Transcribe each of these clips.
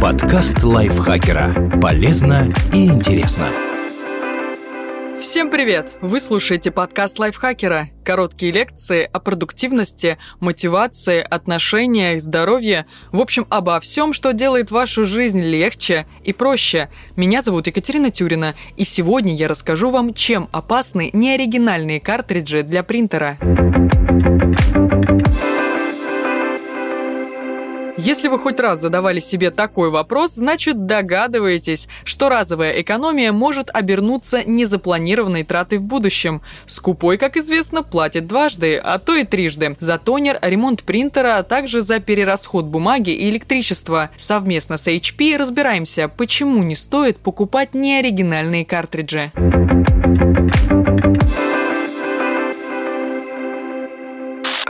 Подкаст лайфхакера. Полезно и интересно. Всем привет! Вы слушаете подкаст лайфхакера. Короткие лекции о продуктивности, мотивации, отношениях, здоровье. В общем, обо всем, что делает вашу жизнь легче и проще. Меня зовут Екатерина Тюрина, и сегодня я расскажу вам, чем опасны неоригинальные картриджи для принтера. Если вы хоть раз задавали себе такой вопрос, значит догадываетесь, что разовая экономия может обернуться незапланированной тратой в будущем. Скупой, как известно, платит дважды, а то и трижды. За тонер, ремонт принтера, а также за перерасход бумаги и электричества. Совместно с HP разбираемся, почему не стоит покупать неоригинальные картриджи.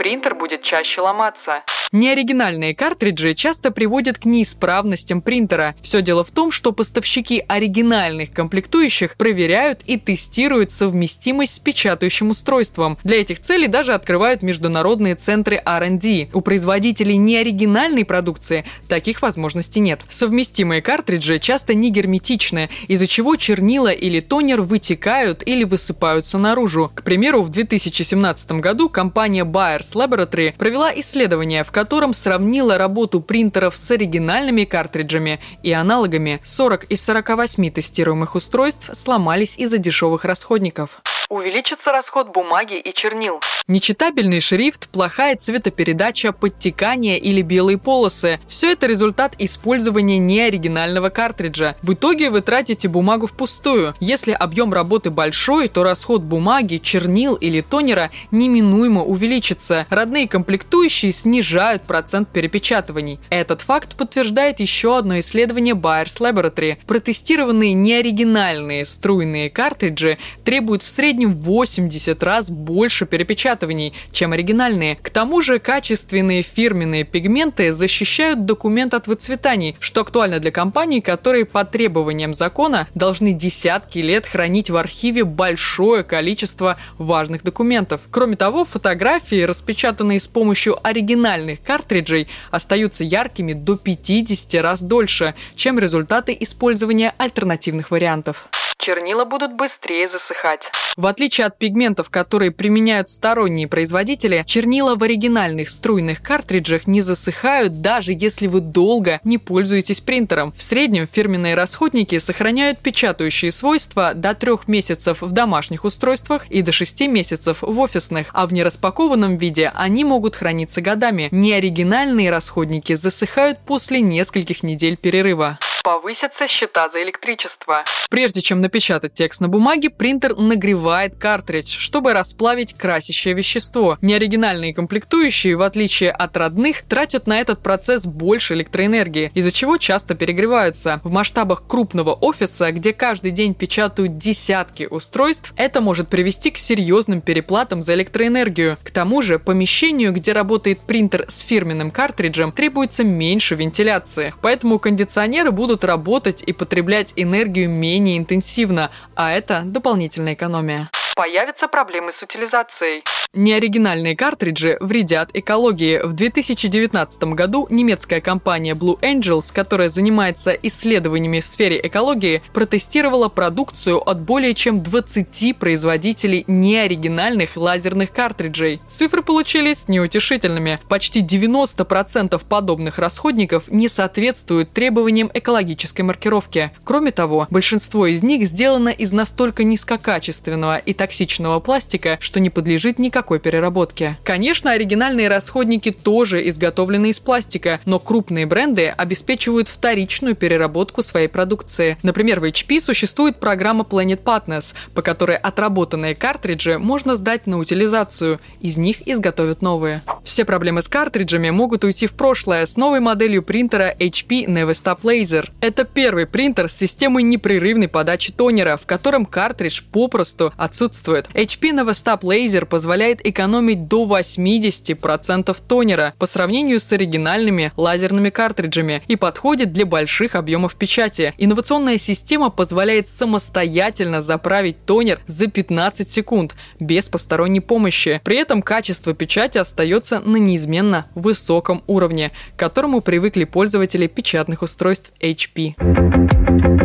принтер будет чаще ломаться. Неоригинальные картриджи часто приводят к неисправностям принтера. Все дело в том, что поставщики оригинальных комплектующих проверяют и тестируют совместимость с печатающим устройством. Для этих целей даже открывают международные центры R&D. У производителей неоригинальной продукции таких возможностей нет. Совместимые картриджи часто не герметичны, из-за чего чернила или тонер вытекают или высыпаются наружу. К примеру, в 2017 году компания Bayers Laboratory провела исследование, в котором сравнила работу принтеров с оригинальными картриджами и аналогами. 40 из 48 тестируемых устройств сломались из-за дешевых расходников. Увеличится расход бумаги и чернил. Нечитабельный шрифт, плохая цветопередача, подтекание или белые полосы – все это результат использования неоригинального картриджа. В итоге вы тратите бумагу впустую. Если объем работы большой, то расход бумаги, чернил или тонера неминуемо увеличится. Родные комплектующие снижают процент перепечатываний. Этот факт подтверждает еще одно исследование Bayers Laboratory. Протестированные неоригинальные струйные картриджи требуют в среднем 80 раз больше перепечатываний, чем оригинальные. К тому же качественные фирменные пигменты защищают документ от выцветаний, что актуально для компаний, которые по требованиям закона должны десятки лет хранить в архиве большое количество важных документов. Кроме того, фотографии, распечатанные с помощью оригинальных картриджей, остаются яркими до 50 раз дольше, чем результаты использования альтернативных вариантов чернила будут быстрее засыхать. В отличие от пигментов, которые применяют сторонние производители, чернила в оригинальных струйных картриджах не засыхают, даже если вы долго не пользуетесь принтером. В среднем фирменные расходники сохраняют печатающие свойства до трех месяцев в домашних устройствах и до 6 месяцев в офисных, а в нераспакованном виде они могут храниться годами. Неоригинальные расходники засыхают после нескольких недель перерыва повысятся счета за электричество. Прежде чем напечатать текст на бумаге, принтер нагревает картридж, чтобы расплавить красящее вещество. Неоригинальные комплектующие, в отличие от родных, тратят на этот процесс больше электроэнергии, из-за чего часто перегреваются. В масштабах крупного офиса, где каждый день печатают десятки устройств, это может привести к серьезным переплатам за электроэнергию. К тому же, помещению, где работает принтер с фирменным картриджем, требуется меньше вентиляции. Поэтому кондиционеры будут будут работать и потреблять энергию менее интенсивно, а это дополнительная экономия появятся проблемы с утилизацией. Неоригинальные картриджи вредят экологии. В 2019 году немецкая компания Blue Angels, которая занимается исследованиями в сфере экологии, протестировала продукцию от более чем 20 производителей неоригинальных лазерных картриджей. Цифры получились неутешительными. Почти 90% подобных расходников не соответствуют требованиям экологической маркировки. Кроме того, большинство из них сделано из настолько низкокачественного и токсичного пластика, что не подлежит никакой переработке. Конечно, оригинальные расходники тоже изготовлены из пластика, но крупные бренды обеспечивают вторичную переработку своей продукции. Например, в HP существует программа Planet Partners, по которой отработанные картриджи можно сдать на утилизацию. Из них изготовят новые. Все проблемы с картриджами могут уйти в прошлое с новой моделью принтера HP Nevestop Laser. Это первый принтер с системой непрерывной подачи тонера, в котором картридж попросту отсутствует. HP Novostop Laser позволяет экономить до 80% тонера по сравнению с оригинальными лазерными картриджами и подходит для больших объемов печати. Инновационная система позволяет самостоятельно заправить тонер за 15 секунд без посторонней помощи. При этом качество печати остается на неизменно высоком уровне, к которому привыкли пользователи печатных устройств HP.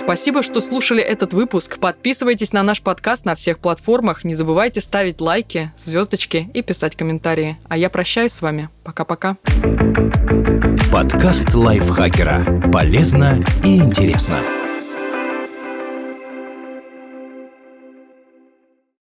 Спасибо, что слушали этот выпуск. Подписывайтесь на наш подкаст на всех платформах. Не забывайте ставить лайки, звездочки и писать комментарии. А я прощаюсь с вами. Пока-пока. Подкаст лайфхакера. Полезно и интересно.